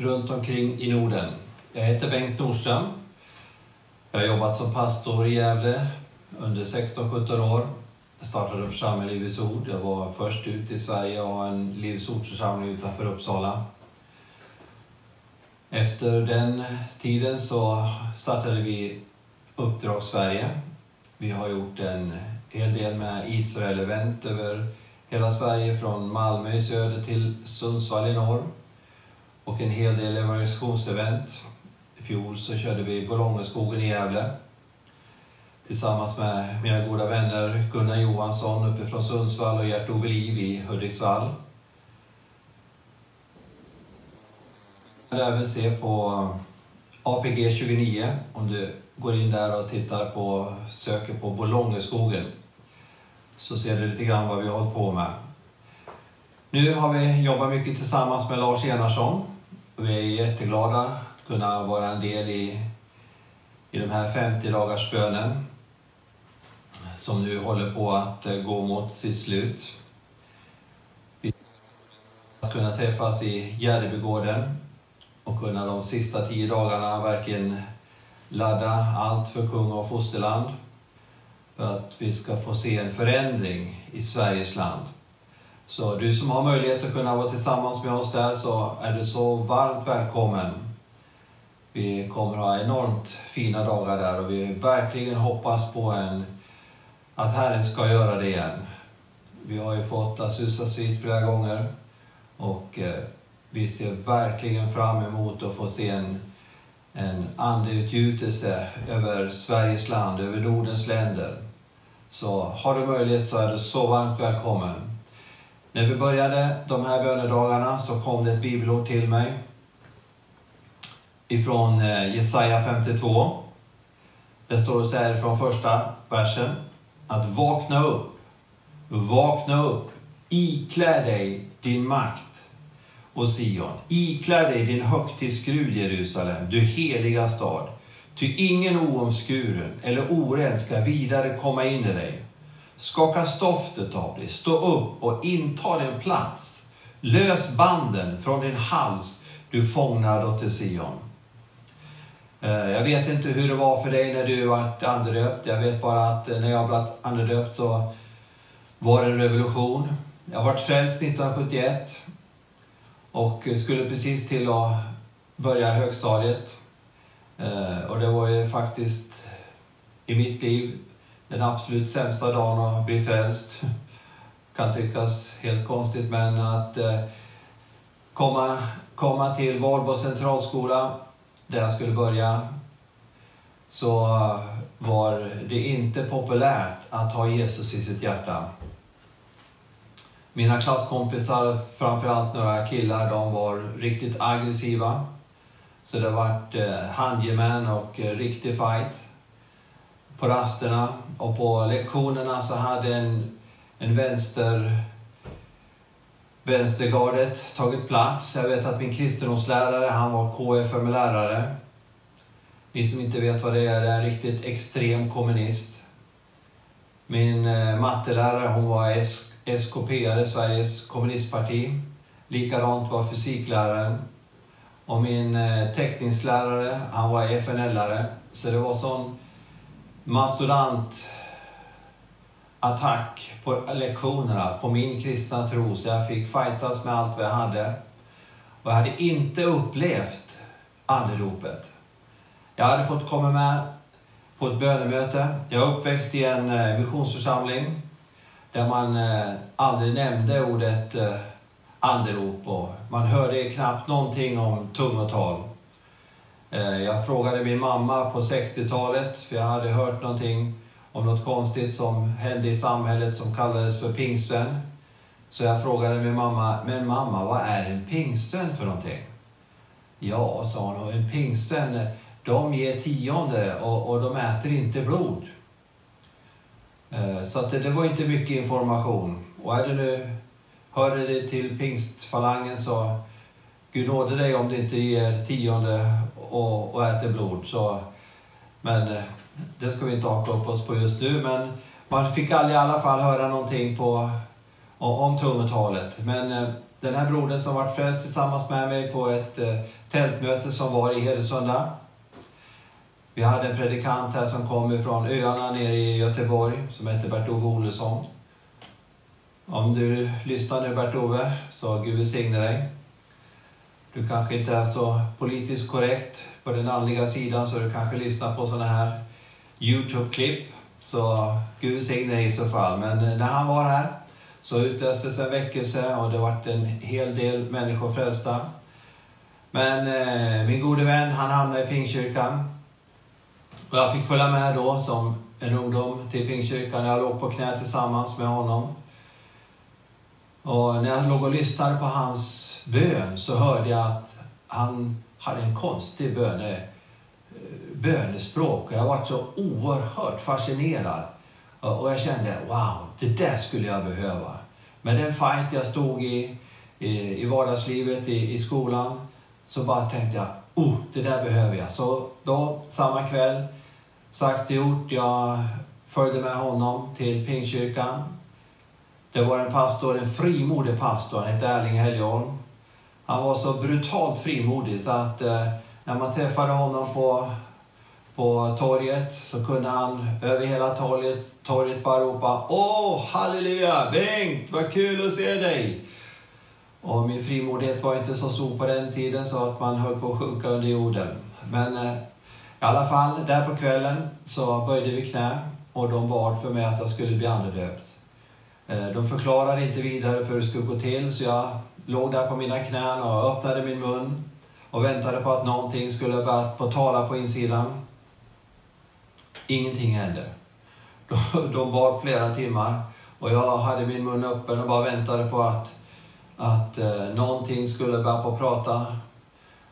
runt omkring i Norden. Jag heter Bengt Nordström. Jag har jobbat som pastor i Gävle under 16-17 år. Jag startade församling Livets Ord. Jag var först ut i Sverige och har en Livets Ord-församling utanför Uppsala. Efter den tiden så startade vi Uppdrag Sverige. Vi har gjort en hel del med Israel-event över hela Sverige, från Malmö i söder till Sundsvall i norr. Och en hel del evangelisationsevent. I fjol så körde vi Bolongeskogen i Gävle tillsammans med mina goda vänner Gunnar Johansson uppe från Sundsvall och Gert-Ove Liv i Hudiksvall. Jag kan även se på APG 29 om du går in där och tittar på, söker på Bolongeskogen så ser du lite grann vad vi har hållit på med. Nu har vi jobbat mycket tillsammans med Lars Enarsson. Vi är jätteglada att kunna vara en del i, i de här 50 dagars bönen som nu håller på att eh, gå mot sitt slut. Vi att kunna träffas i Gärdebygården och kunna de sista tio dagarna verkligen ladda allt för kung och fosterland för att vi ska få se en förändring i Sveriges land. Så du som har möjlighet att kunna vara tillsammans med oss där så är du så varmt välkommen. Vi kommer ha enormt fina dagar där och vi verkligen hoppas på en, att Herren ska göra det igen. Vi har ju fått Azusa Street flera gånger och eh, vi ser verkligen fram emot att få se en, en andeutgjutelse över Sveriges land, över Nordens länder. Så har du möjlighet så är du så varmt välkommen. När vi började de här bönedagarna så kom det ett bibelord till mig ifrån eh, Jesaja 52. Det står så här från första versen. Att vakna upp, vakna upp, iklä dig din makt och Sion. Iklä dig din högtidsskrud Jerusalem, du heliga stad. Ty ingen oomskuren eller oren ska vidare komma in i dig. Skaka stoftet av dig, stå upp och inta din plats. Lös banden från din hals, du fångna dotter Sion. Eh, jag vet inte hur det var för dig när du var andedöpt. Jag vet bara att eh, när jag blev andedöpt så var det en revolution. Jag var frälst 1971 och skulle precis till att börja högstadiet. Eh, och det var ju faktiskt i mitt liv den absolut sämsta dagen att bli frälst. Kan tyckas helt konstigt, men att eh, komma, komma till Valbo centralskola, där jag skulle börja, så var det inte populärt att ha Jesus i sitt hjärta. Mina klasskompisar, framförallt några killar, de var riktigt aggressiva. Så det vart eh, handgemän och eh, riktig fight på rasterna. Och på lektionerna så hade en, en vänster vänstergardet tagit plats. Jag vet att min kristendomslärare, han var KFM-lärare. Ni som inte vet vad det är, det är en riktigt extrem kommunist. Min eh, mattelärare, hon var SKP, Sveriges kommunistparti. Likadant var fysikläraren. Och min eh, teckningslärare, han var FNL-lärare. Så det var sån mastodant attack på lektionerna, på min kristna tro, så jag fick fightas med allt vad jag hade. Och jag hade inte upplevt andedopet. Jag hade fått komma med på ett bönemöte. Jag är uppväxt i en eh, missionsförsamling där man eh, aldrig nämnde ordet eh, anderop och man hörde knappt någonting om tungotal. Eh, jag frågade min mamma på 60-talet, för jag hade hört någonting om något konstigt som hände i samhället som kallades för pingstvän. Så jag frågade min mamma, men mamma, vad är en pingstvän för någonting? Ja, sa hon, en pingstvän, de ger tionde och, och de äter inte blod. Eh, så att det, det var inte mycket information. Och är det nu Hör det till pingstfalangen så Gud nåde dig om du inte ger tionde och, och äter blod. Så, men eh, det ska vi inte haka upp oss på just nu. Men man fick aldrig i alla fall höra någonting på om tungotalet. Men eh, den här brodern som varit frälst tillsammans med mig på ett eh, tältmöte som var i Hedesunda. Vi hade en predikant här som kom från öarna nere i Göteborg som hette Bert-Ove Olesson. Om du lyssnar nu Bert-Ove, så Gud välsigne dig. Du kanske inte är så politiskt korrekt på den andliga sidan så du kanske lyssnar på sådana här Youtube-klipp. Så Gud välsigne dig i så fall. Men eh, när han var här så utlöstes en väckelse och det vart en hel del människor frälsta. Men eh, min gode vän, han hamnade i Pingkyrkan. Och jag fick följa med då som en ungdom till Pingkyrkan. Jag låg på knä tillsammans med honom. Och när jag låg och lyssnade på hans bön så hörde jag att han hade en konstig böne, eh, bönespråk. bönespråk. Jag var så oerhört fascinerad. Och jag kände, wow, det där skulle jag behöva. Med den fight jag stod i, i, i vardagslivet, i, i skolan, så bara tänkte jag, oh, det där behöver jag. Så då, samma kväll, sagt och gjort, jag följde med honom till Pingstkyrkan. Det var en pastor, en frimodig pastor, han hette Erling Helgeholm. Han var så brutalt frimodig så att eh, när man träffade honom på, på torget så kunde han över hela torget, torget bara ropa Åh, halleluja! Bengt, vad kul att se dig! Och min frimodighet var inte så stor på den tiden så att man höll på att sjunka under jorden. Men eh, i alla fall, där på kvällen så böjde vi knä och de bad för mig att jag skulle bli andedöpt. Eh, de förklarade inte vidare för hur det skulle gå till så jag låg där på mina knän och öppnade min mun och väntade på att någonting skulle börja på tala på insidan. Ingenting hände. De bad flera timmar och jag hade min mun öppen och bara väntade på att, att eh, någonting skulle börja på prata.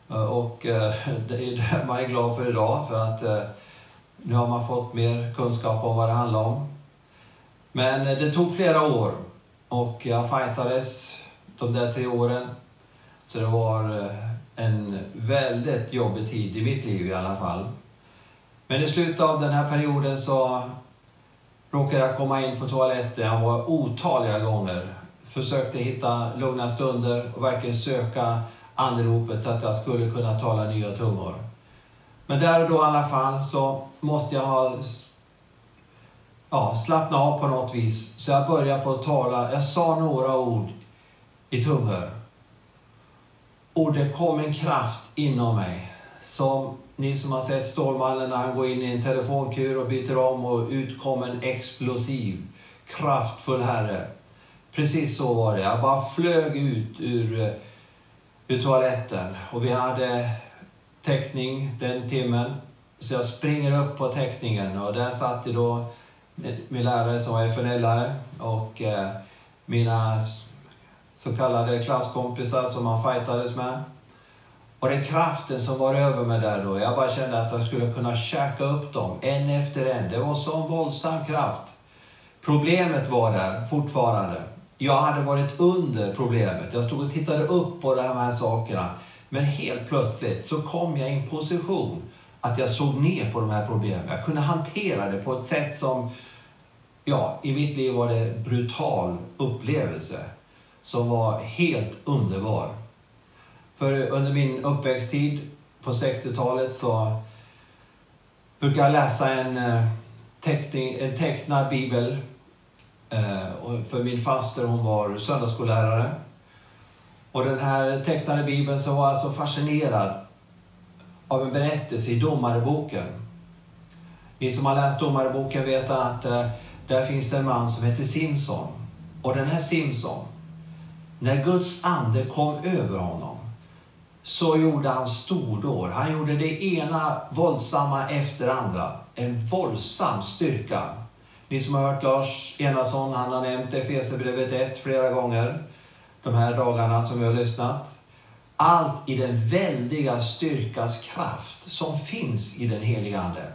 Eh, och eh, det är det man är glad för idag för att eh, nu har man fått mer kunskap om vad det handlar om. Men eh, det tog flera år och jag fightades de där tre åren. Så det var eh, en väldigt jobbig tid i mitt liv i alla fall. Men i slutet av den här perioden så råkade jag komma in på toaletten. Jag var otaliga gånger. Försökte hitta lugna stunder och verkligen söka anropet så att jag skulle kunna tala nya tungor. Men där och då i alla fall så måste jag ha ja, slappna av på något vis. Så jag började på att tala. Jag sa några ord i tungor. Och det kom en kraft inom mig. Som ni som har sett Stålmannen när han går in i en telefonkur och byter om och ut kom en explosiv, kraftfull herre. Precis så var det. Jag bara flög ut ur, eh, ur toaletten och vi hade täckning den timmen. Så jag springer upp på täckningen och där satt det då min lärare som var FNL-lärare och eh, mina så kallade klasskompisar som han fightades med. Och den kraften som var över mig där då, jag bara kände att jag skulle kunna käka upp dem en efter en. Det var sån våldsam kraft. Problemet var där fortfarande. Jag hade varit under problemet. Jag stod och tittade upp på de här sakerna. Men helt plötsligt så kom jag i en position att jag såg ner på de här problemen. Jag kunde hantera det på ett sätt som, ja, i mitt liv var det en brutal upplevelse som var helt underbar. För under min uppväxttid på 60-talet så brukade jag läsa en, eh, teckning, en tecknad bibel. Eh, för min faster hon var söndagsskollärare. Och den här tecknade bibeln så var jag så fascinerad av en berättelse i Domareboken. Ni som har läst Domareboken vet att eh, där finns det en man som heter Simson. Och den här Simson, när Guds ande kom över honom så gjorde han stordåd. Han gjorde det ena våldsamma efter det andra. En våldsam styrka. Ni som har hört Lars Enarsson, han har nämnt Efesierbrevet 1 flera gånger de här dagarna som vi har lyssnat. Allt i den väldiga styrkas kraft som finns i den heliga Ande.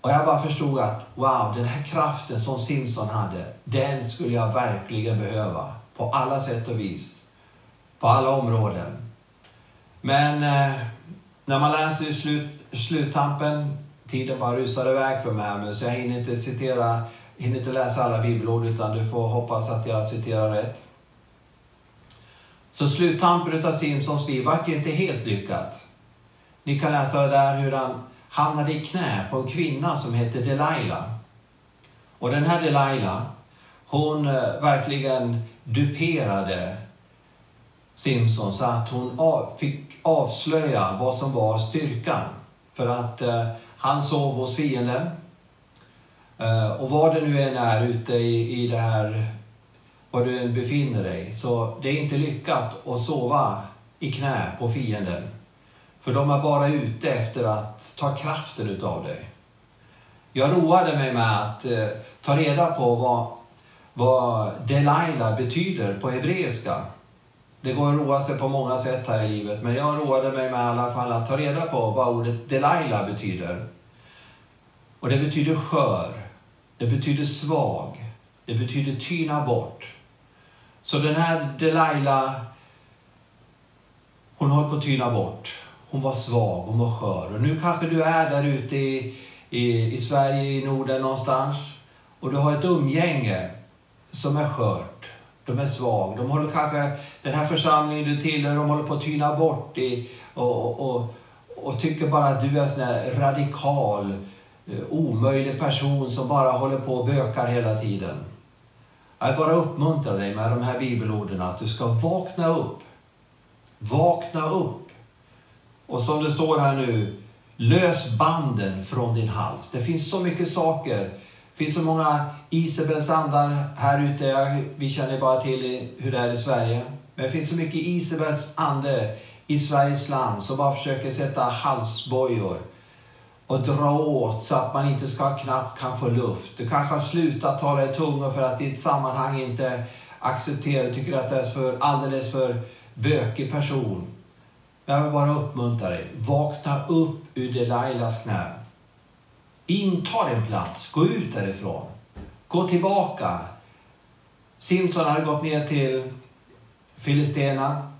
Och jag bara förstod att wow, den här kraften som Simson hade, den skulle jag verkligen behöva på alla sätt och vis. På alla områden. Men eh, när man läser i slut, sluttampen, tiden bara rusar iväg för mig här så jag hinner inte citera hinner inte läsa alla bibelord utan du får hoppas att jag citerar rätt. Så sluttampen av Simpsons liv vart ju inte helt lyckat. Ni kan läsa det där hur han hamnade i knä på en kvinna som hette Delilah. Och den här Delilah, hon eh, verkligen duperade Simpson så att hon fick avslöja vad som var styrkan. För att eh, han sov hos fienden. Eh, och var det nu än är ute i, i det här, var du än befinner dig, så det är inte lyckat att sova i knä på fienden. För de är bara ute efter att ta kraften utav dig. Jag roade mig med att eh, ta reda på vad, vad Delilah betyder på hebreiska. Det går att roa sig på många sätt här i livet, men jag roade mig med i alla fall att ta reda på vad ordet Delilah betyder. Och det betyder skör, det betyder svag, det betyder tyna bort. Så den här Delilah, hon höll på att tyna bort. Hon var svag, hon var skör. Och nu kanske du är där ute i, i, i Sverige, i Norden någonstans, och du har ett umgänge som är skört. De är svag. De håller kanske, den här församlingen du tillhör, de håller på att tyna bort i, och, och, och, och tycker bara att du är en sån där radikal, eh, omöjlig person som bara håller på och bökar hela tiden. Jag bara uppmuntrar dig med de här bibelorden att du ska vakna upp. Vakna upp. Och som det står här nu, lös banden från din hals. Det finns så mycket saker. Det finns så många Isabels andar här ute. Vi känner bara till hur det är i Sverige. Men det finns så mycket Isabels ande i Sveriges land som bara försöker sätta halsbojor och dra åt så att man inte ska knappt kan få luft. Du kanske har slutat tala i tungor för att ditt sammanhang inte accepterar, tycker att det är för, alldeles för bökig person. Jag vill bara uppmuntra dig. Vakna upp ur Delilahs knä. Inta din plats. Gå ut därifrån. Gå tillbaka. Simson hade gått ner till Filistena.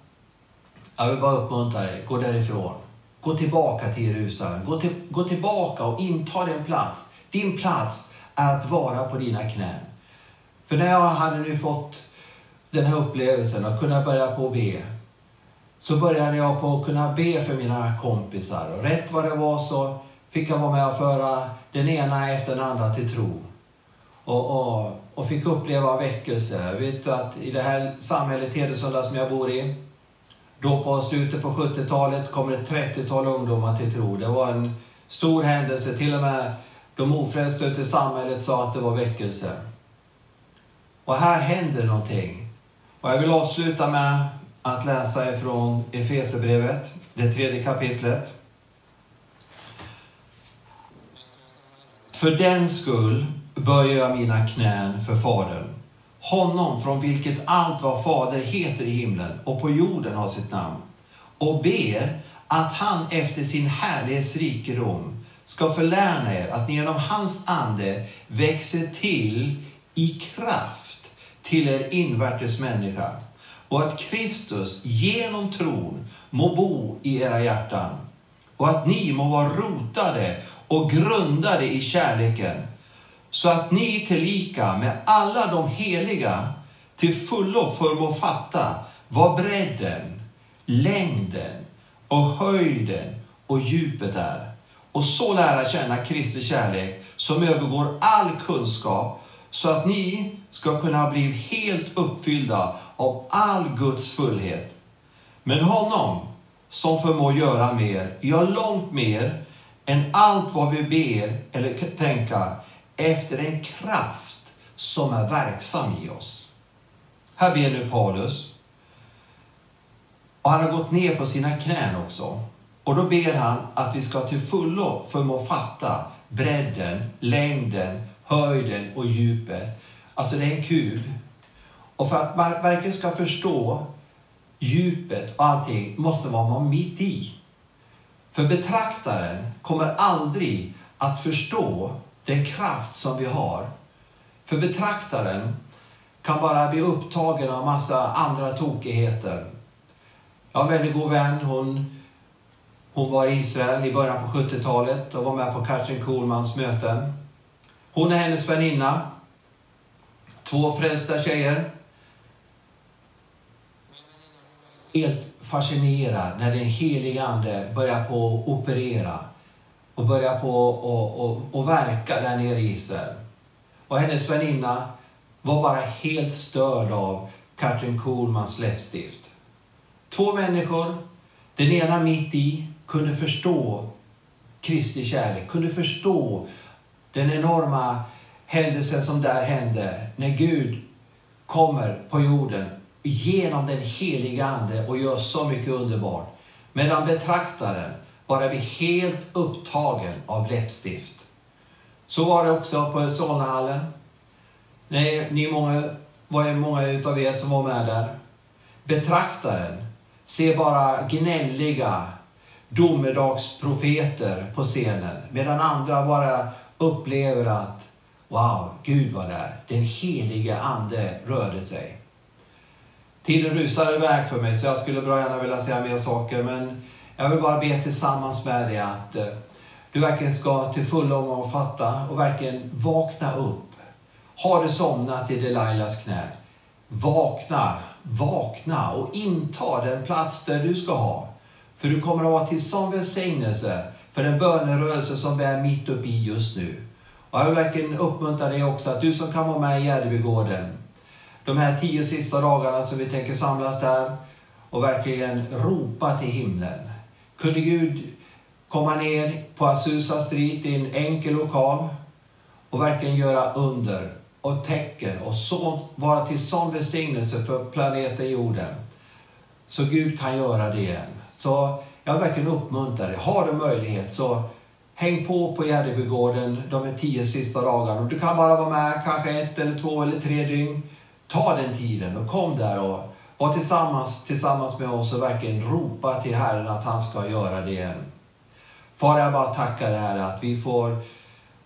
Jag vill bara uppmuntra dig. Gå därifrån. Gå tillbaka till Jerusalem. Gå, till, gå tillbaka och inta din plats. Din plats är att vara på dina knän. För när jag hade nu fått den här upplevelsen och kunnat börja på att be så började jag på att kunna be för mina kompisar. Och rätt vad det var så fick jag vara med och föra den ena efter den andra till tro. Och, och, och fick uppleva väckelse. Jag vet att i det här samhället, Hedesunda, som jag bor i, då på slutet på 70-talet kom det 30-tal ungdomar till tro. Det var en stor händelse. Till och med de ofrälsta ute i samhället sa att det var väckelse. Och här händer någonting. Och jag vill avsluta med att läsa ifrån Efesierbrevet, det tredje kapitlet. För den skull böjer jag mina knän för Fadern, honom från vilket allt vad Fader heter i himlen och på jorden har sitt namn, och ber att han efter sin härlighetsrikedom ska förläna er att ni genom hans ande växer till i kraft till er invärtes människa. Och att Kristus genom tron må bo i era hjärtan. Och att ni må vara rotade och grundade i kärleken så att ni tillika med alla de heliga till fullo förmår fatta vad bredden, längden och höjden och djupet är och så lära känna Kristi kärlek som övergår all kunskap så att ni ska kunna bli helt uppfyllda av all Guds fullhet. Men honom som förmår göra mer, ja långt mer än allt vad vi ber eller tänka efter en kraft som är verksam i oss. Här ber nu Paulus. Och han har gått ner på sina knän också. Och då ber han att vi ska till fullo förmå fatta bredden, längden, höjden och djupet. Alltså det är en kub. Och för att man verkligen ska förstå djupet och allting måste man vara mitt i. För betraktaren kommer aldrig att förstå den kraft som vi har. För betraktaren kan bara bli upptagen av massa andra tokigheter. Jag har en väldigt god vän. Hon, hon var i Israel i början på 70-talet och var med på Katrin Kohlmans möten. Hon och hennes väninna två frälsta tjejer. Helt fascinerad när den helige Ande börjar på att operera och börjar på att och, och verka där nere i Israel. Och hennes väninna var bara helt störd av Katrin Kuhlmans läppstift. Två människor, den ena mitt i, kunde förstå Kristi kärlek, kunde förstå den enorma händelsen som där hände när Gud kommer på jorden genom den heliga Ande och gör så mycket underbart. Medan betraktaren bara blir helt upptagen av läppstift. Så var det också på Solnahallen. Nej, ni många, var ju många utav er som var med där. Betraktaren ser bara gnälliga domedagsprofeter på scenen medan andra bara upplever att wow, Gud var där. Den helige Ande rörde sig. Tiden rusar iväg för mig så jag skulle bra gärna vilja säga mer saker men jag vill bara be tillsammans med dig att eh, du verkligen ska till fullo omfatta och verkligen vakna upp. Har du somnat i Delilahs knä? Vakna, vakna och inta den plats där du ska ha. För du kommer att vara till sån välsignelse för den bönerörelse som vi är mitt uppe i just nu. Och jag vill verkligen uppmuntra dig också att du som kan vara med i Gärdebygården, de här tio sista dagarna som vi tänker samlas där och verkligen ropa till himlen. Kunde Gud komma ner på Azusa Street i en enkel lokal och verkligen göra under och tecken och sånt, vara till sån välsignelse för planeten jorden. Så Gud kan göra det igen. Så jag verkligen uppmuntrar dig. Har du möjlighet så häng på på Gärdebygården de tio sista dagarna. Du kan bara vara med kanske ett eller två eller tre dygn. Ta den tiden och kom där och var tillsammans, tillsammans med oss och verkligen ropa till Herren att han ska göra det igen. Far, jag bara tackar dig Herre att vi får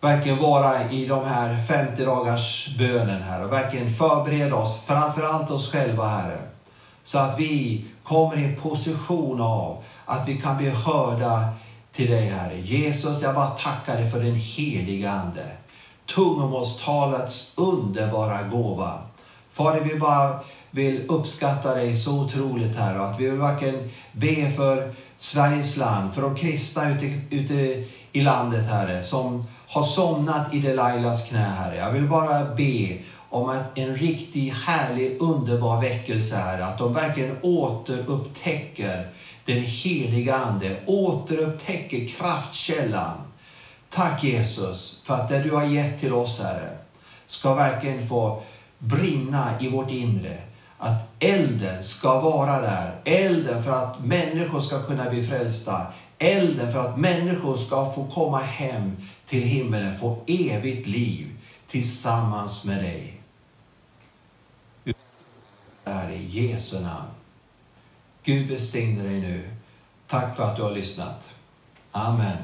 verkligen vara i de här 50 dagars bönen här och verkligen förbereda oss, framförallt oss själva Herre. Så att vi kommer i en position av att vi kan bli hörda till dig Herre. Jesus, jag bara tackar dig för den heliga Ande. Tungomålstalets underbara gåva. Fader, vi bara vill uppskatta dig så otroligt här och att vi vill verkligen be för Sveriges land, för de kristna ute, ute i landet Herre, som har somnat i Delilahs knä Herre. Jag vill bara be om att en riktig härlig underbar väckelse Herre, att de verkligen återupptäcker den heliga Ande, återupptäcker kraftkällan. Tack Jesus för att det du har gett till oss Herre, ska verkligen få brinna i vårt inre att elden ska vara där. Elden för att människor ska kunna bli frälsta. Elden för att människor ska få komma hem till himmelen, få evigt liv tillsammans med dig. Är i Jesu namn. Gud välsigne dig nu. Tack för att du har lyssnat. Amen.